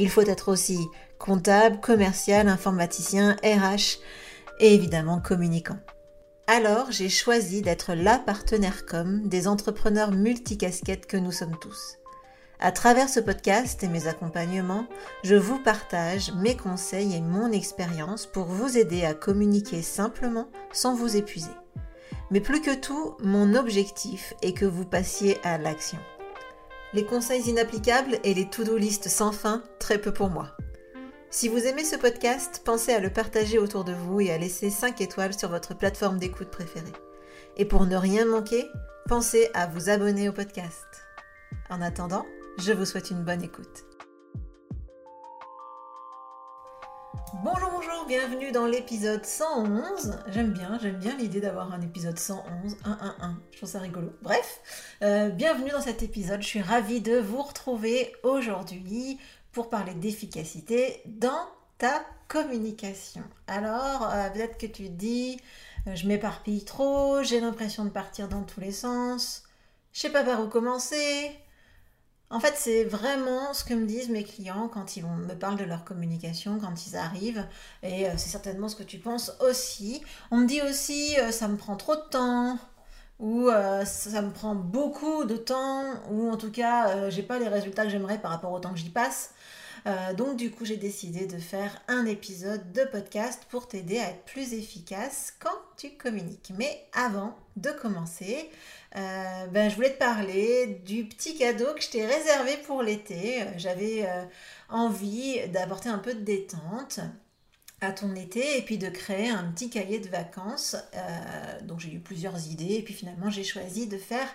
Il faut être aussi comptable, commercial, informaticien, RH et évidemment communicant. Alors j'ai choisi d'être la partenaire com des entrepreneurs multicasquettes que nous sommes tous. À travers ce podcast et mes accompagnements, je vous partage mes conseils et mon expérience pour vous aider à communiquer simplement sans vous épuiser. Mais plus que tout, mon objectif est que vous passiez à l'action. Les conseils inapplicables et les to-do list sans fin, très peu pour moi. Si vous aimez ce podcast, pensez à le partager autour de vous et à laisser 5 étoiles sur votre plateforme d'écoute préférée. Et pour ne rien manquer, pensez à vous abonner au podcast. En attendant, je vous souhaite une bonne écoute. Bonjour, bonjour, bienvenue dans l'épisode 111. J'aime bien, j'aime bien l'idée d'avoir un épisode 111, 111, je trouve ça rigolo. Bref, euh, bienvenue dans cet épisode, je suis ravie de vous retrouver aujourd'hui pour parler d'efficacité dans ta communication. Alors, euh, peut-être que tu dis, euh, je m'éparpille trop, j'ai l'impression de partir dans tous les sens, je sais pas par où commencer. En fait, c'est vraiment ce que me disent mes clients quand ils me parlent de leur communication, quand ils arrivent. Et euh, c'est certainement ce que tu penses aussi. On me dit aussi, ça me prend trop de temps, ou ça me prend beaucoup de temps, ou en tout cas, j'ai pas les résultats que j'aimerais par rapport au temps que j'y passe. Euh, donc du coup, j'ai décidé de faire un épisode de podcast pour t'aider à être plus efficace quand tu communiques. Mais avant de commencer, euh, ben, je voulais te parler du petit cadeau que je t'ai réservé pour l'été. J'avais euh, envie d'apporter un peu de détente à ton été et puis de créer un petit cahier de vacances. Euh, donc j'ai eu plusieurs idées et puis finalement j'ai choisi de faire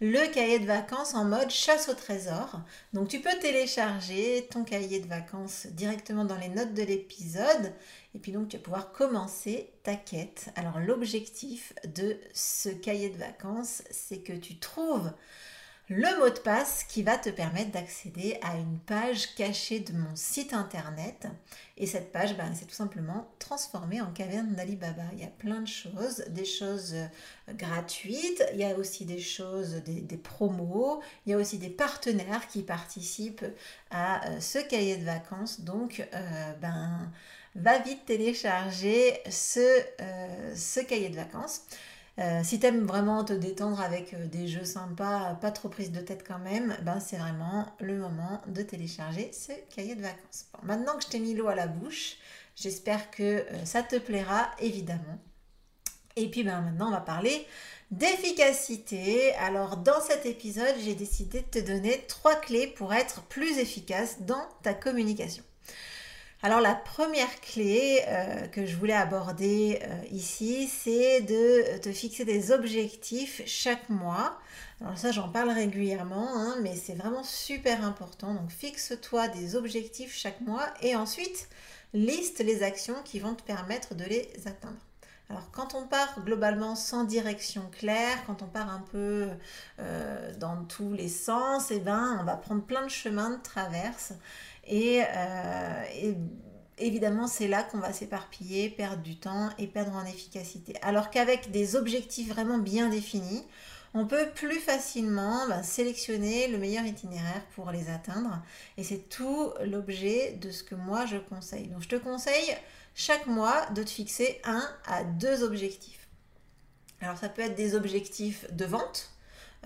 le cahier de vacances en mode chasse au trésor. Donc tu peux télécharger ton cahier de vacances directement dans les notes de l'épisode et puis donc tu vas pouvoir commencer ta quête. Alors l'objectif de ce cahier de vacances c'est que tu trouves le mot de passe qui va te permettre d'accéder à une page cachée de mon site internet. Et cette page, ben, c'est tout simplement transformée en caverne d'Alibaba. Il y a plein de choses, des choses euh, gratuites, il y a aussi des choses, des, promos, il y a aussi des partenaires qui participent à euh, ce cahier de vacances. Donc, euh, ben, va vite télécharger ce, ce cahier de vacances. Euh, si tu aimes vraiment te détendre avec euh, des jeux sympas, pas trop prise de tête quand même, ben c'est vraiment le moment de télécharger ce cahier de vacances. maintenant que je t'ai mis l'eau à la bouche, j'espère que euh, ça te plaira évidemment. Et puis ben, maintenant on va parler d'efficacité. Alors dans cet épisode, j'ai décidé de te donner trois clés pour être plus efficace dans ta communication. Alors la première clé euh, que je voulais aborder euh, ici, c'est de te fixer des objectifs chaque mois. Alors ça, j'en parle régulièrement, hein, mais c'est vraiment super important. Donc fixe-toi des objectifs chaque mois et ensuite liste les actions qui vont te permettre de les atteindre. Alors quand on part globalement sans direction claire, quand on part un peu euh, dans tous les sens, eh ben, on va prendre plein de chemins de traverse. Euh, et, évidemment, c'est là qu'on va s'éparpiller, perdre du temps et perdre en efficacité. Alors qu'avec des objectifs vraiment bien définis, on peut plus facilement ben, sélectionner le meilleur itinéraire pour les atteindre. Et c'est tout l'objet de ce que moi je conseille. Donc je te conseille chaque mois de te fixer un à deux objectifs. Alors ça peut être des objectifs de vente,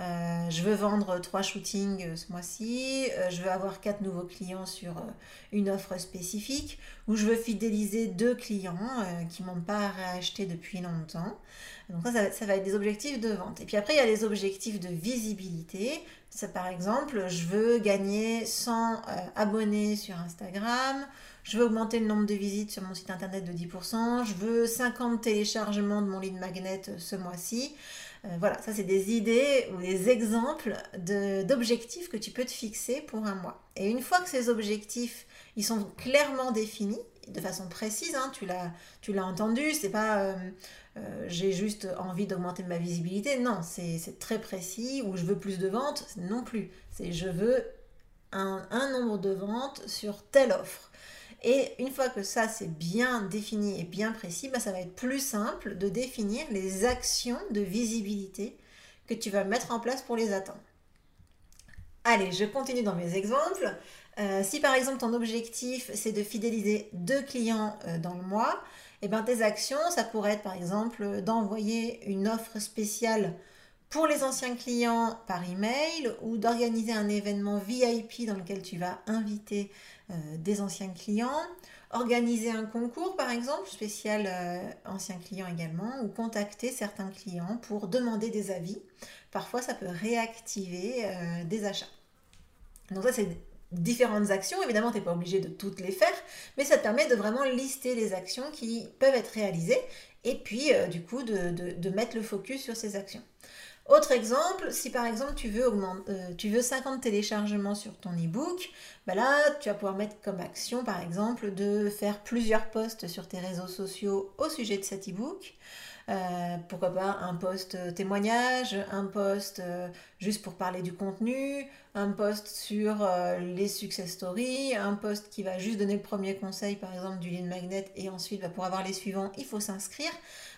euh, je veux vendre trois shootings euh, ce mois-ci, euh, je veux avoir quatre nouveaux clients sur une offre spécifique, ou je veux fidéliser deux clients qui m'ont pas acheté depuis longtemps. Donc ça, ça, va être des objectifs de vente. Et puis après, il y a les objectifs de visibilité. Par exemple, je veux gagner 100 abonnés sur Instagram, je veux augmenter le nombre de visites sur mon site internet de 10%, je veux 50 téléchargements de mon lead magnet ce mois-ci. Voilà, ça c'est des idées ou des exemples d'objectifs que tu peux te fixer pour un mois. Et une fois que ces objectifs, ils sont clairement définis, de façon précise, hein, tu l'as entendu, c'est pas j'ai juste envie d'augmenter ma visibilité, non, c'est très précis, ou je veux plus de ventes, non plus, c'est je veux un nombre de ventes sur telle offre. Et une fois que ça c'est bien défini et bien précis, bah, ça va être plus simple de définir les actions de visibilité que tu vas mettre en place pour les atteindre. Allez, je continue dans mes exemples. Euh, si par exemple ton objectif c'est de fidéliser deux clients euh, dans le mois, et eh ben tes actions, ça pourrait être par exemple d'envoyer une offre spéciale pour les anciens clients par email ou d'organiser un événement VIP dans lequel tu vas inviter des anciens clients, organiser un concours par exemple spécial euh, anciens clients également ou contacter certains clients pour demander des avis. Parfois ça peut réactiver euh, des achats. Donc ça c'est différentes actions. Évidemment, tu n'es pas obligé de toutes les faire, mais ça te permet de vraiment lister les actions qui peuvent être réalisées et puis du coup de, de, mettre le focus sur ces actions. Autre exemple, si par exemple tu veux, augmenter, euh, tu veux 50 téléchargements sur ton e-book, bah là tu vas pouvoir mettre comme action par exemple de faire plusieurs posts sur tes réseaux sociaux au sujet de cet e-book. Euh, pourquoi pas un post témoignage, un post euh, juste pour parler du contenu, un post sur euh, les success stories, un post qui va juste donner le premier conseil par exemple du lead magnet et ensuite bah, pour avoir les suivants il faut s'inscrire.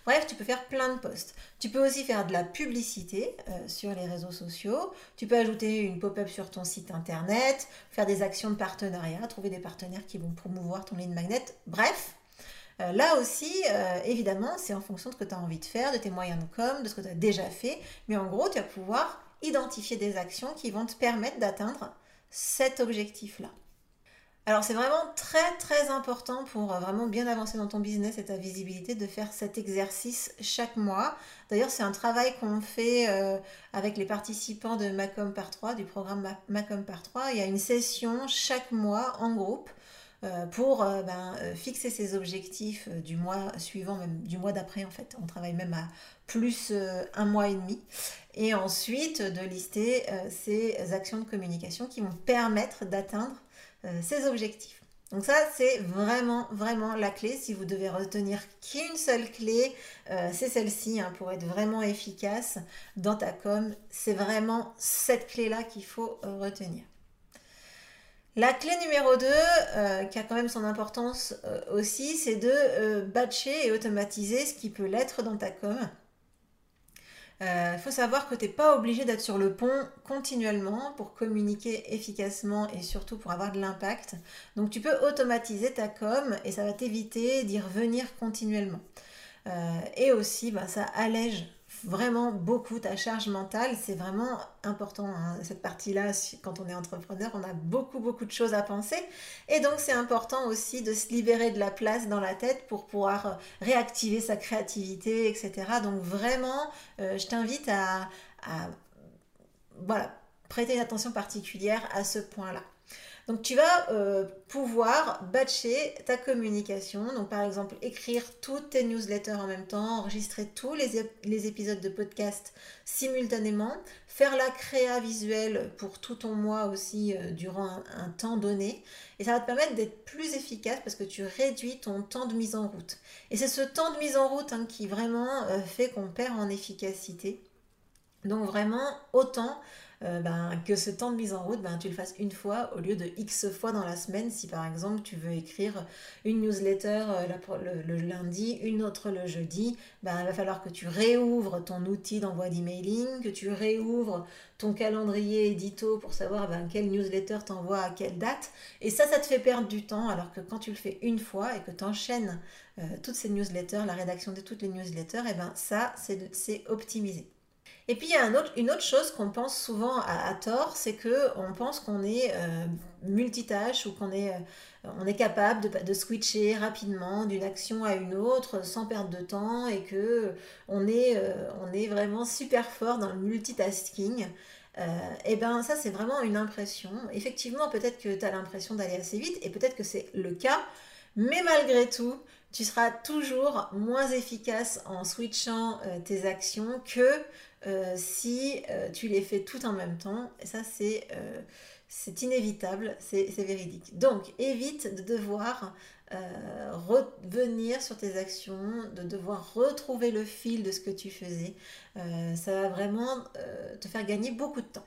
Bref, tu peux faire plein de posts. Tu peux aussi faire de la publicité sur les réseaux sociaux. Tu peux ajouter une pop-up sur ton site internet, faire des actions de partenariat, trouver des partenaires qui vont promouvoir ton lead magnet. Bref, euh, là aussi, euh, évidemment, c'est en fonction de ce que tu as envie de faire, de tes moyens de com, de ce que tu as déjà fait. Mais en gros, tu vas pouvoir identifier des actions qui vont te permettre d'atteindre cet objectif-là. Alors c'est vraiment très très important pour euh, vraiment bien avancer dans ton business et ta visibilité de faire cet exercice chaque mois. D'ailleurs c'est un travail qu'on fait avec les participants de Macom par 3, du programme Macom par 3. Il y a une session chaque mois en groupe euh, pour euh, ben, euh, fixer ses objectifs du mois suivant, même du mois d'après en fait. On travaille même à plus un mois et demi. Et ensuite de lister ces actions de communication qui vont permettre d'atteindre ces objectifs. Donc ça, c'est vraiment, vraiment la clé. Si vous devez retenir qu'une seule clé, c'est celle-ci hein, pour être vraiment efficace dans ta com. C'est vraiment cette clé-là qu'il faut retenir. La clé numéro 2, euh, qui a quand même son importance euh, aussi, c'est de euh, batcher et automatiser ce qui peut l'être dans ta com. Il faut savoir que tu n'es pas obligé d'être sur le pont continuellement pour communiquer efficacement et surtout pour avoir de l'impact. Donc tu peux automatiser ta com et ça va t'éviter d'y revenir continuellement. et aussi, bah, ça allège vraiment beaucoup ta charge mentale. C'est vraiment important, hein, cette partie-là, quand on est entrepreneur, on a beaucoup, beaucoup de choses à penser. Et donc, c'est important aussi de se libérer de la place dans la tête pour pouvoir euh, réactiver sa créativité, etc. Donc, vraiment, euh, je t'invite à, à voilà, prêter une attention particulière à ce point-là. Donc tu vas euh, pouvoir batcher ta communication. Donc par exemple écrire toutes tes newsletters en même temps, enregistrer tous les, épisodes de podcast simultanément, faire la créa visuelle pour tout ton mois aussi euh, durant un, temps donné. Et ça va te permettre d'être plus efficace parce que tu réduis ton temps de mise en route. Et c'est ce temps de mise en route hein, qui vraiment euh, fait qu'on perd en efficacité. Donc vraiment autant euh, ben, que ce temps de mise en route, ben, tu le fasses une fois au lieu de X fois dans la semaine. Si par exemple tu veux écrire une newsletter euh, le, lundi, une autre le jeudi, ben, il va falloir que tu réouvres ton outil d'envoi d'emailing, que tu réouvres ton calendrier édito pour savoir ben, quelle newsletter t'envoie à quelle date. Et ça, ça te fait perdre du temps, alors que quand tu le fais une fois et que tu enchaînes euh, toutes ces newsletters, la rédaction de toutes les newsletters, et ben ça, c'est optimisé. Et puis il y a une autre chose qu'on pense souvent à, tort, c'est que on pense qu'on est euh, multitâche ou qu'on est, euh, on est capable de, switcher rapidement d'une action à une autre sans perdre de temps et que on est, euh, on est vraiment super fort dans le multitasking. et ben ça c'est vraiment une impression. Effectivement, peut-être que tu as l'impression d'aller assez vite et peut-être que c'est le cas, mais malgré tout, tu seras toujours moins efficace en switchant tes actions que si tu les fais tout en même temps. Ça, c'est c'est inévitable, c'est véridique. Donc, évite de devoir euh, revenir sur tes actions, de devoir retrouver le fil de ce que tu faisais. Euh, ça va vraiment euh, te faire gagner beaucoup de temps.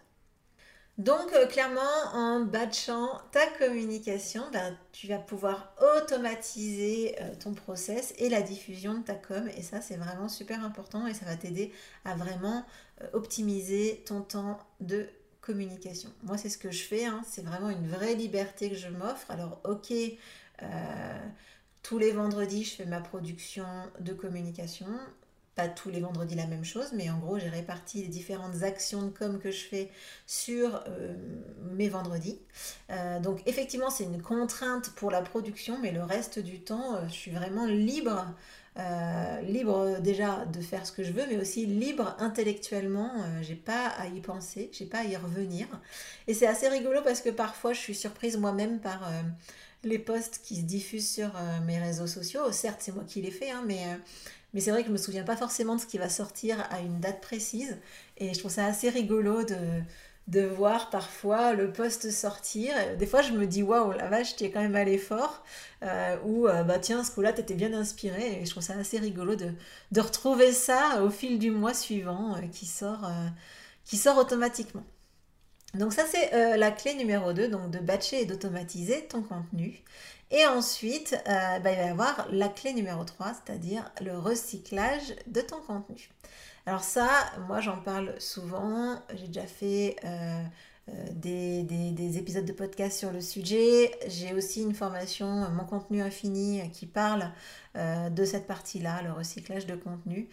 Donc, clairement, en batchant ta communication, ben, tu vas pouvoir automatiser ton process et la diffusion de ta com. Et ça, c'est vraiment super important et ça va t'aider à vraiment optimiser ton temps de communication. Moi, c'est ce que je fais. Hein. C'est vraiment une vraie liberté que je m'offre. Alors, ok, euh, tous les vendredis, je fais ma production de communication. Pas tous les vendredis la même chose, mais en gros, j'ai réparti les différentes actions de com que je fais sur euh, mes vendredis. Euh, donc, effectivement, c'est une contrainte pour la production, mais le reste du temps, je suis vraiment libre euh, libre déjà de faire ce que je veux, mais aussi libre intellectuellement. Euh, j'ai pas à y penser, j'ai pas à y revenir. Et c'est assez rigolo parce que parfois je suis surprise moi-même par euh, les posts qui se diffusent sur mes réseaux sociaux. Certes, c'est moi qui les fais, hein, mais, mais c'est vrai que je me souviens pas forcément de ce qui va sortir à une date précise. Et je trouve ça assez rigolo de de voir parfois le poste sortir. Des fois, je me dis, waouh, la vache, tu es quand même allé fort. Euh, ou, euh, bah tiens, ce coup-là, tu étais bien inspiré. Et je trouve ça assez rigolo de, de retrouver ça au fil du mois suivant euh, qui, sort, qui sort automatiquement. Donc ça, c'est la clé numéro 2, donc de batcher et d'automatiser ton contenu. Et ensuite, bah, il va y avoir la clé numéro 3, c'est-à-dire le recyclage de ton contenu. Alors ça, moi j'en parle souvent, j'ai déjà fait euh, euh, des, épisodes de podcast sur le sujet, j'ai aussi une formation, euh, mon contenu infini, qui parle de cette partie-là, le recyclage de contenu.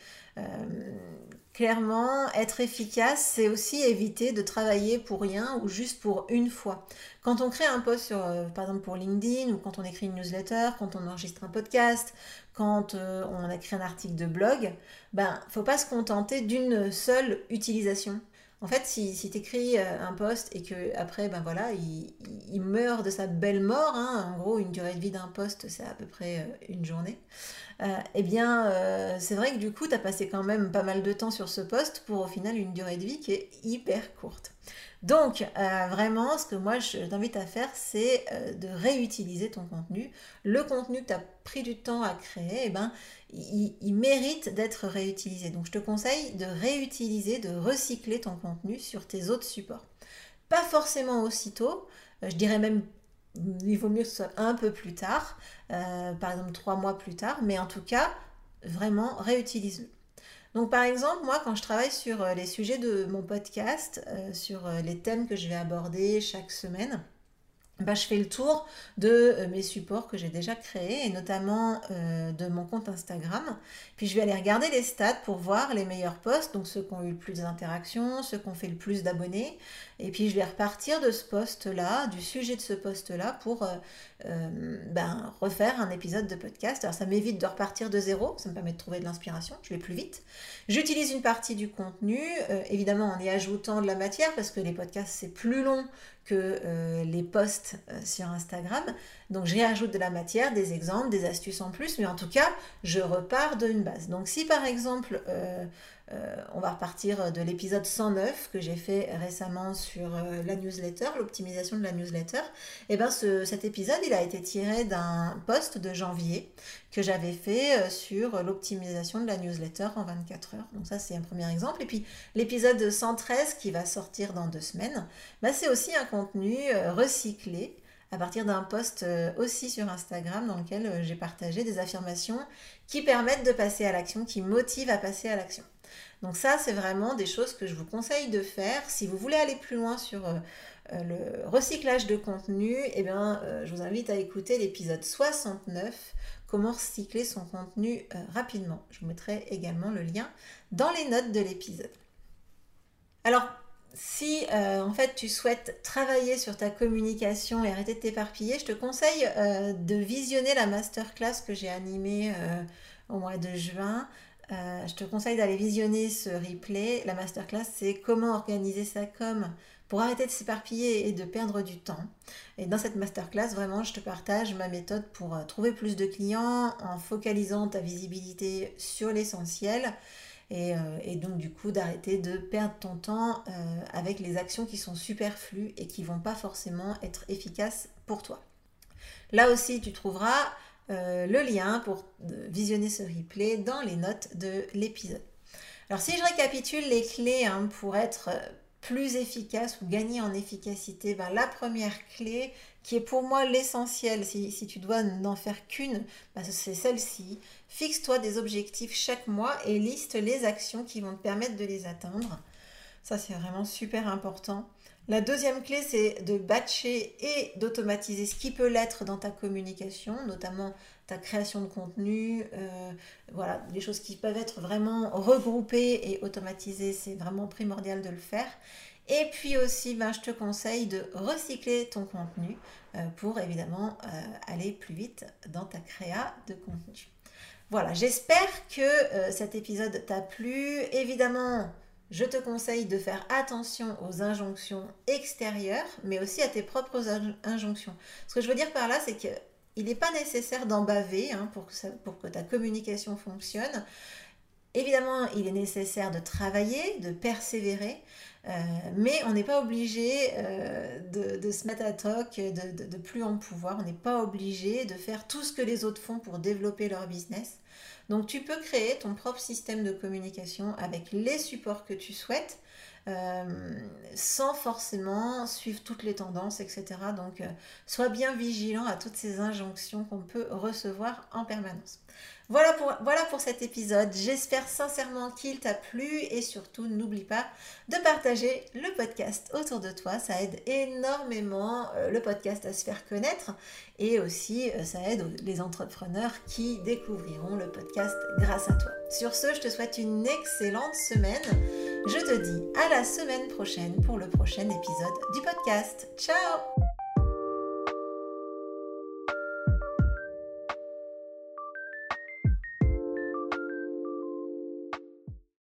clairement, être efficace, c'est aussi éviter de travailler pour rien ou juste pour une fois. Quand on crée un post sur, par exemple pour LinkedIn, ou quand on écrit une newsletter, quand on enregistre un podcast, quand euh, on a un article de blog, ben faut pas se contenter d'une seule utilisation. En fait, si, si tu écris euh, un post et que après, ben voilà, il, meurt de sa belle mort, hein, en gros, une durée de vie d'un post, c'est à peu près euh, une journée, eh bien, c'est vrai que du coup, tu as passé quand même pas mal de temps sur ce post pour au final une durée de vie qui est hyper courte. Donc, euh, vraiment, ce que moi je t'invite à faire, c'est euh, de réutiliser ton contenu. Le contenu que tu as pris du temps à créer, eh ben, il, mérite d'être réutilisé. Donc, je te conseille de réutiliser, de recycler ton contenu sur tes autres supports. Pas forcément aussitôt, euh, je dirais même il vaut mieux que ce soit un peu plus tard, par exemple trois mois plus tard, mais en tout cas, vraiment réutilise-le. Donc par exemple, moi quand je travaille sur euh, les sujets de mon podcast, euh, sur euh, les thèmes que je vais aborder chaque semaine, bah, je fais le tour de mes supports que j'ai déjà créés et notamment de mon compte Instagram. Puis je vais aller regarder les stats pour voir les meilleurs posts, donc ceux qui ont eu le plus d'interactions, ceux qui ont fait le plus d'abonnés. Et puis je vais repartir de ce post-là, du sujet de ce post-là pour euh, ben, refaire un épisode de podcast. Alors ça m'évite de repartir de zéro, ça me permet de trouver de l'inspiration, je vais plus vite. J'utilise une partie du contenu, euh, évidemment en y ajoutant de la matière, parce que les podcasts c'est plus long que euh, les posts sur Instagram. Donc j'y ajoute de la matière, des exemples, des astuces en plus, mais en tout cas, je repars d'une base. Donc si par exemple euh, on va repartir de l'épisode 109 que j'ai fait récemment sur euh, la newsletter, l'optimisation de la newsletter. Et eh bien cet épisode, il a été tiré d'un post de janvier que j'avais fait euh, sur l'optimisation de la newsletter en 24 heures. Donc ça, c'est un premier exemple. Et puis l'épisode 113 qui va sortir dans deux semaines, bah, c'est aussi un contenu recyclé à partir d'un post aussi sur Instagram dans lequel j'ai partagé des affirmations qui permettent de passer à l'action, qui motivent à passer à l'action. Donc ça, c'est vraiment des choses que je vous conseille de faire. Si vous voulez aller plus loin sur euh, euh, le recyclage de contenu, eh bien, euh, je vous invite à écouter l'épisode 69, comment recycler son contenu rapidement. Je vous mettrai également le lien dans les notes de l'épisode. Alors, si en fait tu souhaites travailler sur ta communication et arrêter de t'éparpiller, je te conseille de visionner la masterclass que j'ai animée au mois de juin euh, je te conseille d'aller visionner ce replay. La masterclass, c'est comment organiser sa com pour arrêter de s'éparpiller et de perdre du temps. Et dans cette masterclass, vraiment, je te partage ma méthode pour euh, trouver plus de clients en focalisant ta visibilité sur l'essentiel et, donc du coup d'arrêter de perdre ton temps avec les actions qui sont superflues et qui vont pas forcément être efficaces pour toi. Là aussi, tu trouveras le lien pour visionner ce replay dans les notes de l'épisode. Alors si je récapitule les clés hein, pour être plus efficace ou gagner en efficacité, ben, la première clé qui est pour moi l'essentiel, si, tu dois n'en faire qu'une, ben, c'est celle-ci. Fixe-toi des objectifs chaque mois et liste les actions qui vont te permettre de les atteindre. Ça, c'est vraiment super important. La deuxième clé, c'est de batcher et d'automatiser ce qui peut l'être dans ta communication, notamment ta création de contenu, euh, voilà, les choses qui peuvent être vraiment regroupées et automatisées, c'est vraiment primordial de le faire. Et puis aussi, ben, je te conseille de recycler ton contenu euh, pour évidemment euh, aller plus vite dans ta créa de contenu. Voilà, j'espère que cet épisode t'a plu. Évidemment, je te conseille de faire attention aux injonctions extérieures, mais aussi à tes propres injonctions. Ce que je veux dire par là, c'est que il n'est pas nécessaire d'en baver hein, pour, que ta communication fonctionne. Évidemment, il est nécessaire de travailler, de persévérer, euh, mais on n'est pas obligé euh, de, se mettre à toc, de, de, plus en pouvoir. On n'est pas obligé de faire tout ce que les autres font pour développer leur business. Donc tu peux créer ton propre système de communication avec les supports que tu souhaites. Euh, sans forcément suivre toutes les tendances, etc. Donc, euh, sois bien vigilant à toutes ces injonctions qu'on peut recevoir en permanence. Voilà pour, cet épisode. J'espère sincèrement qu'il t'a plu et surtout n'oublie pas de partager le podcast autour de toi. Ça aide énormément euh, le podcast à se faire connaître et aussi ça aide les entrepreneurs qui découvriront le podcast grâce à toi. Sur ce, je te souhaite une excellente semaine. Je te dis à la semaine prochaine pour le prochain épisode du podcast. Ciao